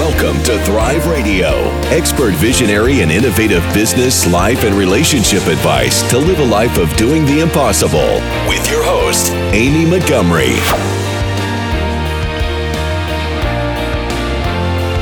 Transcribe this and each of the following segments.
Welcome to Thrive Radio, expert visionary and innovative business, life, and relationship advice to live a life of doing the impossible. With your host, Amy Montgomery.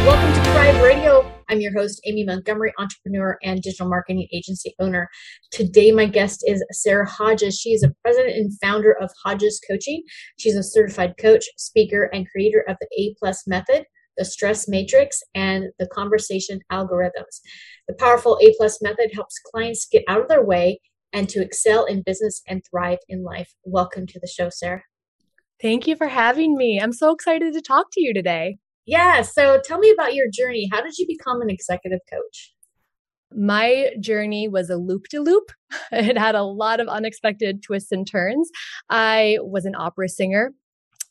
Welcome to Thrive Radio. I'm your host, Amy Montgomery, entrepreneur and digital marketing agency owner. Today, my guest is Sarah Hodges. She is a president and founder of Hodges Coaching. She's a certified coach, speaker, and creator of the A Plus Method, the stress matrix, and the conversation algorithms. The powerful A plus method helps clients get out of their way and to excel in business and thrive in life. Welcome to the show, Sarah. Thank you for having me. I'm so excited to talk to you today. Yeah, so tell me about your journey. How did you become an executive coach? My journey was a loop de loop. It had a lot of unexpected twists and turns. I was an opera singer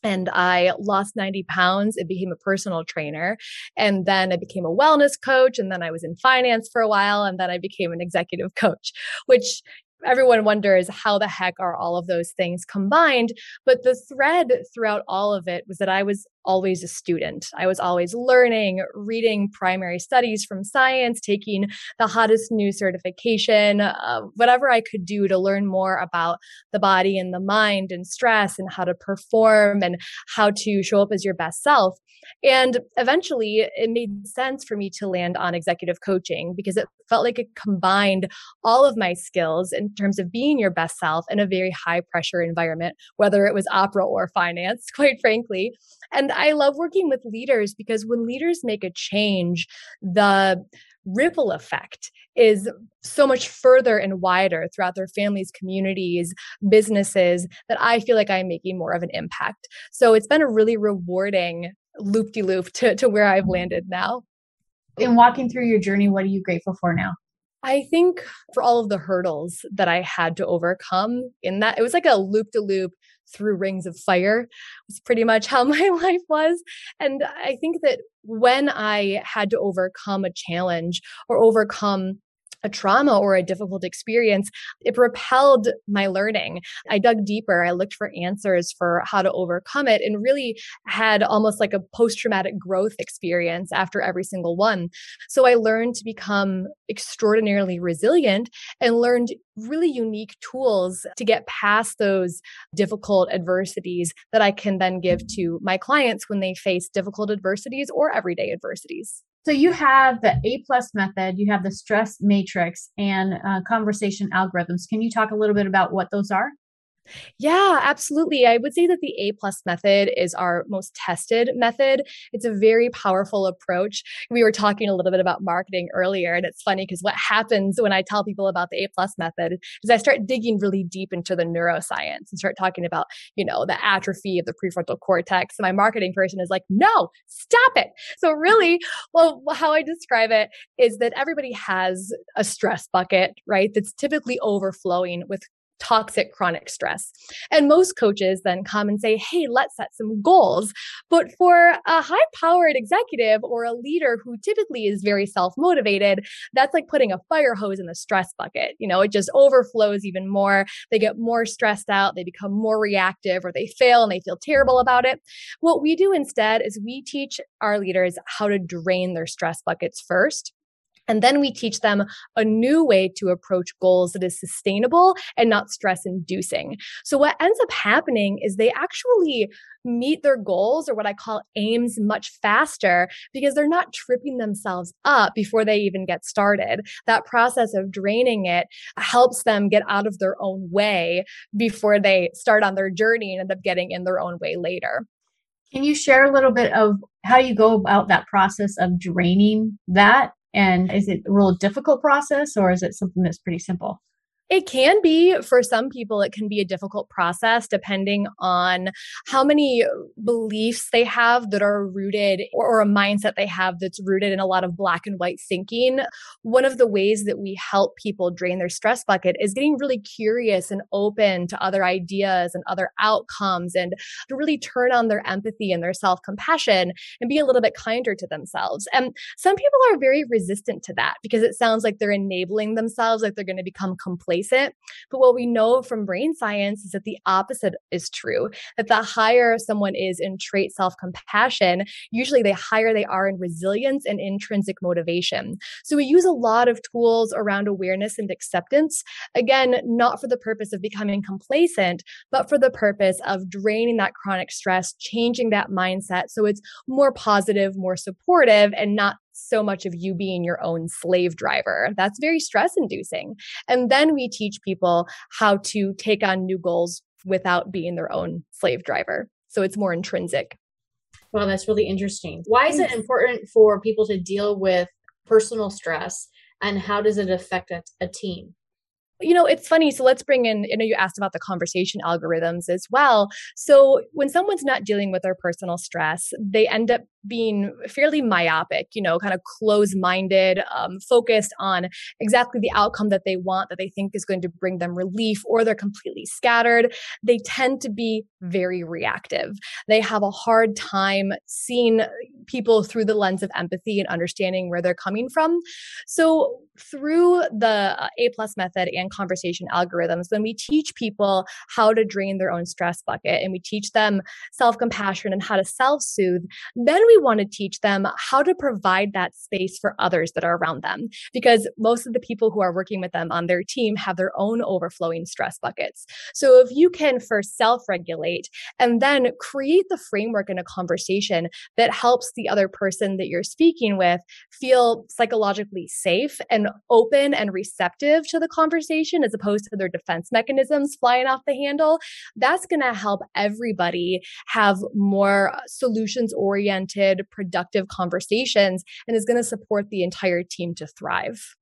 and I lost 90 pounds and became a personal trainer. And then I became a wellness coach. And then I was in finance for a while. And then I became an executive coach, which everyone wonders how the heck are all of those things combined. But the thread throughout all of it was that I was always a student. I was always learning, reading primary studies from science, taking the hottest new certification, uh, whatever I could do to learn more about the body and the mind and stress and how to perform and how to show up as your best self. And eventually it made sense for me to land on executive coaching because it felt like it combined all of my skills in terms of being your best self in a very high pressure environment, whether it was opera or finance, quite frankly. And I love working with leaders because when leaders make a change, the ripple effect is so much further and wider throughout their families, communities, businesses that I feel like I'm making more of an impact. So it's been a really rewarding loop de loop to, to where I've landed now. In walking through your journey, what are you grateful for now? I think for all of the hurdles that I had to overcome in that, it was like a loop de loop through rings of fire was pretty much how my life was. And I think that when I had to overcome a challenge or overcome a trauma or a difficult experience, it propelled my learning. I dug deeper. I looked for answers for how to overcome it and really had almost like a post traumatic growth experience after every single one. So I learned to become extraordinarily resilient and learned really unique tools to get past those difficult adversities that I can then give to my clients when they face difficult adversities or everyday adversities. So you have the A plus method, you have the stress matrix, and uh, conversation algorithms. Can you talk a little bit about what those are? Yeah, absolutely. I would say that the A plus method is our most tested method. It's a very powerful approach. We were talking a little bit about marketing earlier, and it's funny because what happens when I tell people about the A plus method is I start digging really deep into the neuroscience and start talking about, you know, the atrophy of the prefrontal cortex. And my marketing person is like, no, stop it. So really, well, how I describe it is that everybody has a stress bucket, right? That's typically overflowing with toxic chronic stress. And most coaches then come and say, hey, let's set some goals. But for a high powered executive or a leader who typically is very self motivated, that's like putting a fire hose in the stress bucket. You know, it just overflows even more. They get more stressed out, they become more reactive, or they fail and they feel terrible about it. What we do instead is we teach our leaders how to drain their stress buckets first. And then we teach them a new way to approach goals that is sustainable and not stress inducing. So what ends up happening is they actually meet their goals or what I call aims much faster because they're not tripping themselves up before they even get started. That process of draining it helps them get out of their own way before they start on their journey and end up getting in their own way later. Can you share a little bit of how you go about that process of draining that and is it a real difficult process or is it something that's pretty simple? It can be for some people, it can be a difficult process depending on how many beliefs they have that are rooted or, or, a mindset they have that's rooted in a lot of black and white thinking. One of the ways that we help people drain their stress bucket is getting really curious and open to other ideas and other outcomes and to really turn on their empathy and their self compassion and be a little bit kinder to themselves. And some people are very resistant to that because it sounds like they're enabling themselves, like they're going to become complacent complacent. But what we know from brain science is that the opposite is true, that the higher someone is in trait self compassion, usually the higher they are in resilience and intrinsic motivation. So we use a lot of tools around awareness and acceptance. Again, not for the purpose of becoming complacent, but for the purpose of draining that chronic stress, changing that mindset so it's more positive, more supportive, and not so much of you being your own slave driver. That's very stress inducing. And then we teach people how to take on new goals without being their own slave driver. So it's more intrinsic. Well, that's really interesting. Why is it important for people to deal with personal stress and how does it affect a, a team? You know, it's funny. So let's bring in, I know you asked about the conversation algorithms as well. So when someone's not dealing with their personal stress, they end up being fairly myopic, you know, kind of close minded, um, focused on exactly the outcome that they want, that they think is going to bring them relief, or they're completely scattered. They tend to be very reactive. They have a hard time seeing people through the lens of empathy and understanding where they're coming from. So through the uh, A plus method and conversation algorithms, when we teach people how to drain their own stress bucket and we teach them self compassion and how to self soothe, then we want to teach them how to provide that space for others that are around them. Because most of the people who are working with them on their team have their own overflowing stress buckets. So if you can first self regulate and then create the framework in a conversation that helps the other person that you're speaking with feel psychologically safe and open and receptive to the conversation as opposed to their defense mechanisms flying off the handle, that's going to help everybody have more uh, solutions oriented productive conversations, and is going to support the entire team to thrive.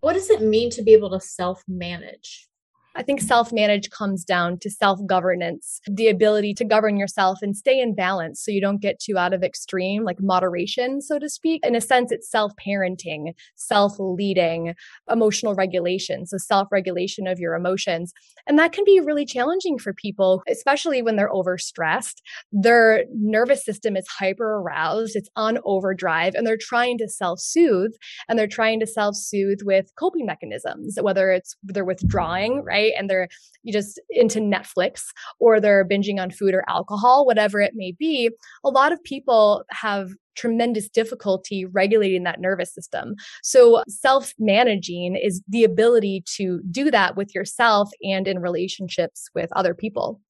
What does it mean to be able to self manage? I think self manage comes down to self governance, the ability to govern yourself and stay in balance so you don't get too out of extreme, like moderation, so to speak. In a sense, it's self parenting, self leading, emotional regulation. So self regulation of your emotions. And that can be really challenging for people, especially when they're overstressed. Their nervous system is hyper aroused, it's on overdrive, and they're trying to self soothe and they're trying to self soothe with coping mechanisms, whether it's they're withdrawing, right? Right? And they're just into Netflix or they're binging on food or alcohol, whatever it may be. A lot of people have tremendous difficulty regulating that nervous system. So, self managing is the ability to do that with yourself and in relationships with other people.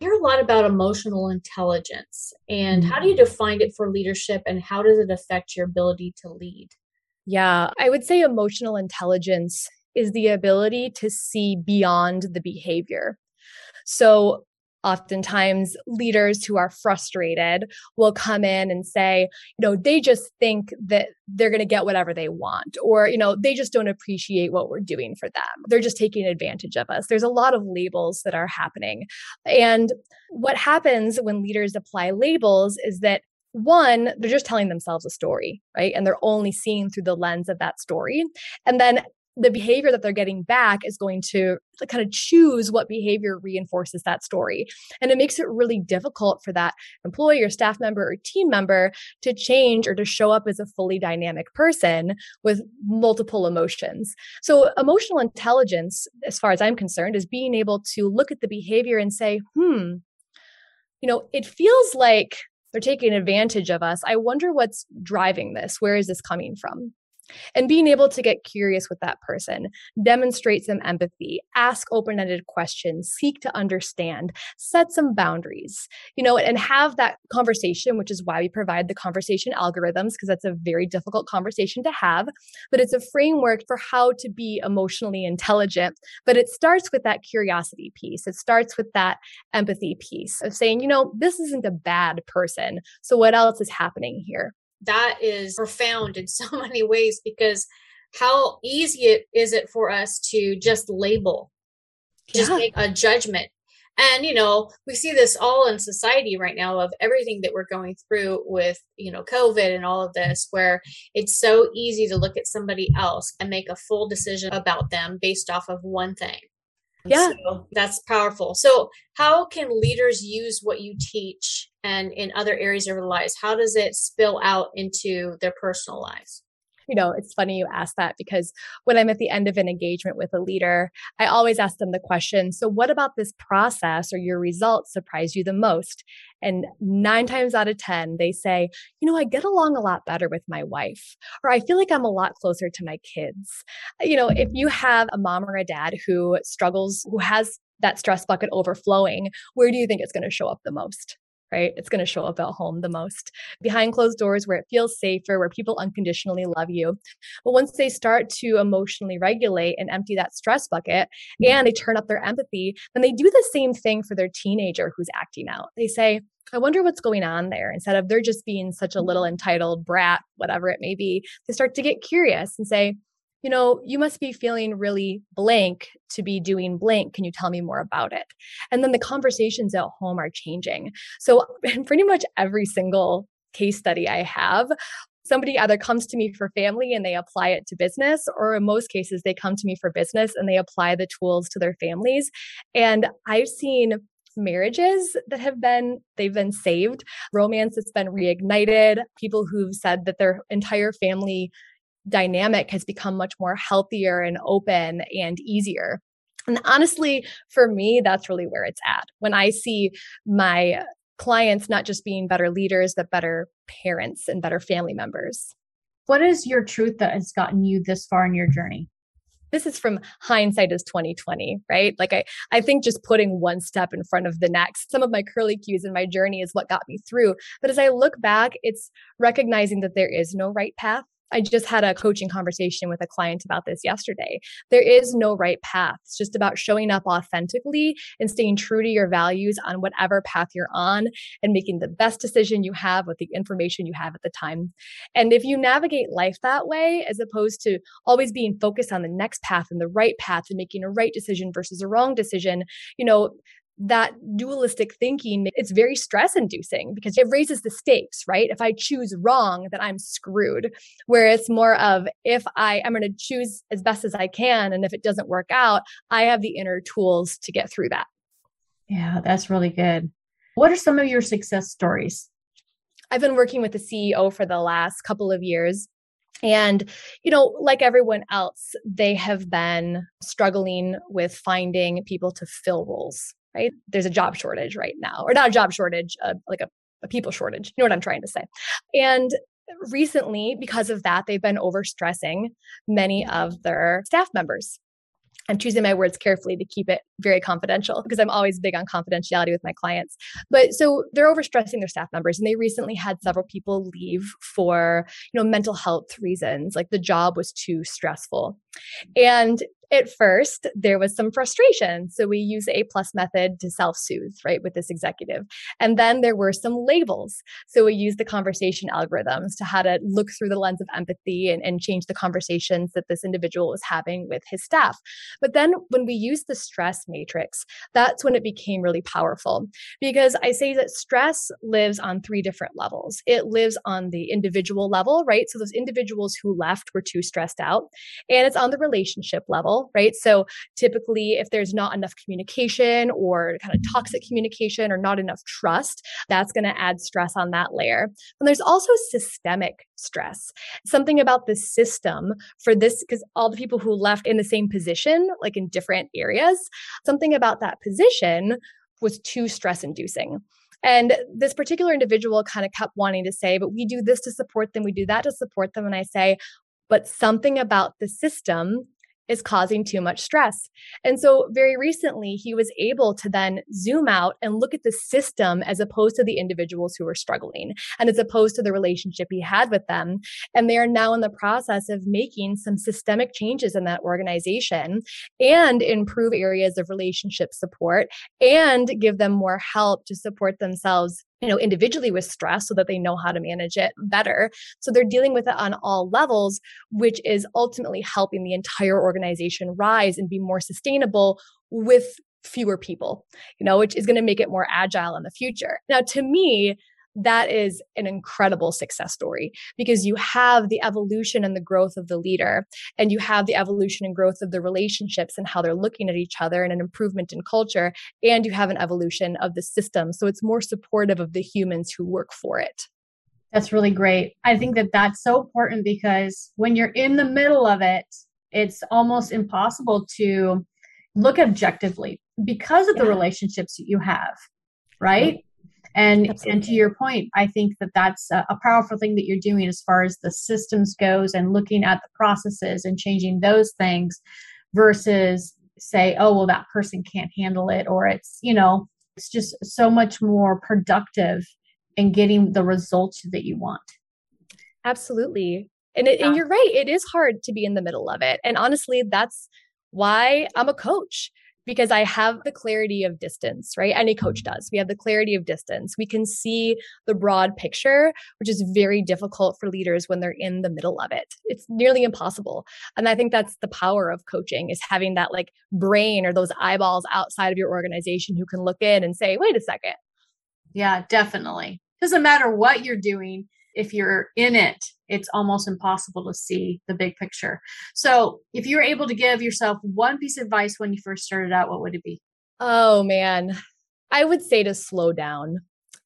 I hear a lot about emotional intelligence and how do you define it for leadership and how does it affect your ability to lead? Yeah, I would say emotional intelligence is the ability to see beyond the behavior. So, oftentimes leaders who are frustrated will come in and say you know they just think that they're going to get whatever they want or you know they just don't appreciate what we're doing for them they're just taking advantage of us there's a lot of labels that are happening and what happens when leaders apply labels is that one, they're just telling themselves a story, right? And they're only seeing through the lens of that story. And then the behavior that they're getting back is going to kind of choose what behavior reinforces that story. And it makes it really difficult for that employee or staff member or team member to change or to show up as a fully dynamic person with multiple emotions. So, emotional intelligence, as far as I'm concerned, is being able to look at the behavior and say, hmm, you know, it feels like they're taking advantage of us. I wonder what's driving this. Where is this coming from? And being able to get curious with that person, demonstrate some empathy, ask open ended questions, seek to understand, set some boundaries, you know, and have that conversation, which is why we provide the conversation algorithms, because that's a very difficult conversation to have. But it's a framework for how to be emotionally intelligent. But it starts with that curiosity piece, it starts with that empathy piece of saying, you know, this isn't a bad person. So what else is happening here? That is profound in so many ways because how easy it is it for us to just label just yeah. make a judgment and you know we see this all in society right now of everything that we're going through with you know covid and all of this where it's so easy to look at somebody else and make a full decision about them based off of one thing yeah. so that's powerful. So how can leaders use what you teach and in other areas of their lives? How does it spill out into their personal lives you know, it's funny you ask that because when I'm at the end of an engagement with a leader, I always ask them the question So, what about this process or your results surprised you the most? And nine times out of 10, they say, you know, I get along a lot better with my wife, or I feel like I'm a lot closer to my kids. You know, if you have a mom or a dad who struggles, who has that stress bucket overflowing, where do you think it's going to show up the most? Right? It's going to show up at home the most. Behind closed doors where it feels safer, where people unconditionally love you. But once they start to emotionally regulate and empty that stress bucket mm. and they turn up their empathy, then they do the same thing for their teenager who's acting out. They say, I wonder what's going on there. Instead of they're just being such a mm. little entitled brat, whatever it may be, they start to get curious and say, you know, you must be feeling really blank to be doing blank. Can you tell me more about it? And then the conversations at home are changing. So, in pretty much every single case study I have, somebody either comes to me for family and they apply it to business, or in most cases, they come to me for business and they apply the tools to their families. And I've seen marriages that have been they've been saved romance that's been reignited people who've said that their entire family dynamic has become much more healthier and open and easier. And honestly, for me, that's really where it's at. When I see my clients not just being better leaders, but better parents and better family members. What is your truth that has gotten you this far in your journey? this is from hindsight is 2020 right like i i think just putting one step in front of the next some of my curly cues in my journey is what got me through but as i look back it's recognizing that there is no right path I just had a coaching conversation with a client about this yesterday. There is no right path. It's just about showing up authentically and staying true to your values on whatever path you're on and making the best decision you have with the information you have at the time. And if you navigate life that way, as opposed to always being focused on the next path and the right path and making a right decision versus a wrong decision, you know, that dualistic thinking it's very stress inducing because it raises the stakes right? If i choose wrong then i'm screwed. Where it's more of if i i'm going to choose as best as i can and if it doesn't work out i have the inner tools to get through that. Yeah that's really good. What are some of your success stories? I've been working with the ceo for the last couple of years and, you know, like everyone else, they have been struggling with finding people to fill roles right? There's a job shortage right now, or not a job shortage, uh, like a, a people shortage. You know what I'm trying to say? And recently, because of that, they've been overstressing many of their staff members. I'm choosing my words carefully to keep it very confidential because I'm always big on confidentiality with my clients. But so they're overstressing their staff members and they recently had several people leave for, you know, mental health reasons, like the job was too stressful. And at first there was some frustration so we use a plus method to self-soothe right with this executive. And then there were some labels. So we use the conversation algorithms to how to look through the lens of empathy and, and change the conversations that this individual was having with his staff. But then when we use the stress matrix that's when it became really powerful. Because i say that stress lives on three different levels. It lives on the individual level right? So those individuals who left were too stressed out and it's on the relationship level right? So typically, if there's not enough communication or kind of mm-hmm. toxic communication or not enough trust, that's going to add stress on that layer. And there's also systemic stress. Something about the system for this, because all the people who left in the same position, like in different areas, something about that position was too stress inducing. And this particular individual kind of kept wanting to say, but we do this to support them, we do that to support them. And I say, but something about the system is causing too much stress. And so, very recently, he was able to then zoom out and look at the system as opposed to the individuals who were struggling and as opposed to the relationship he had with them. And they are now in the process of making some systemic changes in that organization and improve areas of relationship support and give them more help to support themselves you know individually with stress so that they know how to manage it better. So they're dealing with it on all levels which is ultimately helping the entire organization rise and be more sustainable with fewer people you know which is going to make it more agile in the future. Now to me that is an incredible success story because you have the evolution and the growth of the leader and you have the evolution and growth of the relationships and how they're looking at each other and an improvement in culture and you have an evolution of the system so it's more supportive of the humans who work for it That's really great. I think that that's so important because when you're in the middle of it, it's almost impossible to look objectively because of yeah. the relationships that you have, right? And Absolutely. and to your point, I think that that's a, a powerful thing that you're doing as far as the systems goes and looking at the processes and changing those things versus say, oh well, that person can't handle it, or it's you know, it's just so much more productive in getting the results that you want. Absolutely. And, it, yeah. and you're right, it is hard to be in the middle of it. And honestly, that's why I'm a coach because I have the clarity of distance, right? Any coach mm-hmm. does. We have the clarity of distance. We can see the broad picture, which is very difficult for leaders when they're in the middle of it. It's nearly impossible. And I think that's the power of coaching is having that like brain or those eyeballs outside of your organization who can look in and say, wait a second. Yeah, definitely. Doesn't matter what you're doing. If you're in it, it's almost impossible to see the big picture. So, if you're able to give yourself one piece of advice when you first started out, what would it be? Oh, man. I would say to slow down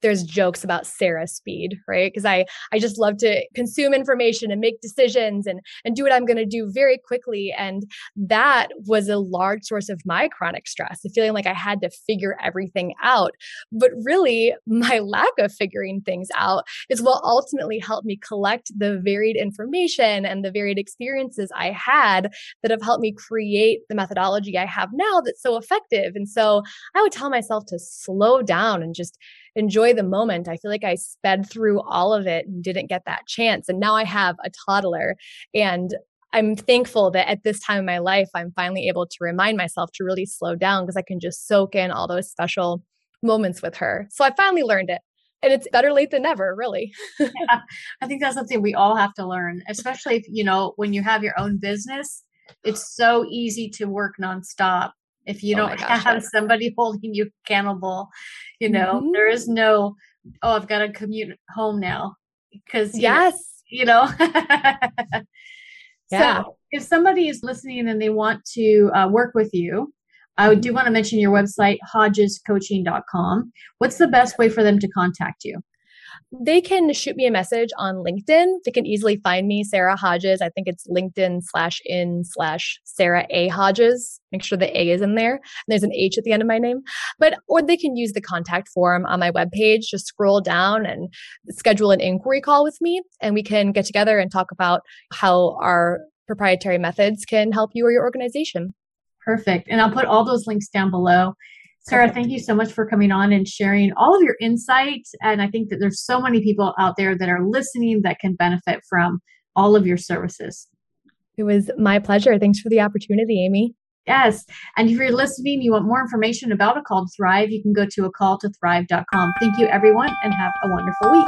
there's jokes about Sarah speed, right? Because I I just love to consume information and make decisions and and do what I'm going to do very quickly. And that was a large source of my chronic stress, the feeling like I had to figure everything out. But really, my lack of figuring things out is what ultimately helped me collect the varied information and the varied experiences I had that have helped me create the methodology I have now that's so effective. And so I would tell myself to slow down and just enjoy the moment. I feel like I sped through all of it and didn't get that chance. And now I have a toddler and I'm thankful that at this time in my life, I'm finally able to remind myself to really slow down because I can just soak in all those special moments with her. So I finally learned it. And it's better late than never, really. yeah, I think that's something we all have to learn, especially if, you know, when you have your own business, it's so easy to work nonstop if you oh don't gosh, have somebody holding you accountable you know mm-hmm. there is no oh i've got to commute home now because yes. you know. Yeah. so if somebody is listening and they want to uh, work with you i do mm-hmm. want to mention your website hodgescoaching.com what's the best way for them to contact you they can shoot me a message on LinkedIn. They can easily find me, Sarah Hodges. I think it's LinkedIn slash in slash Sarah A. Hodges. Make sure the A is in there. And there's an H at the end of my name. But, or they can use the contact form on my webpage. Just scroll down and schedule an inquiry call with me. And we can get together and talk about how our proprietary methods can help you or your organization. Perfect. And I'll put all those links down below. Sarah, thank you so much for coming on and sharing all of your insights. And I think that there's so many people out there that are listening that can benefit from all of your services. It was my pleasure. Thanks for the opportunity, Amy. Yes. And if you're listening, you want more information about A Call to Thrive, you can go to a call to thrive.com. Thank you, everyone, and have a wonderful week.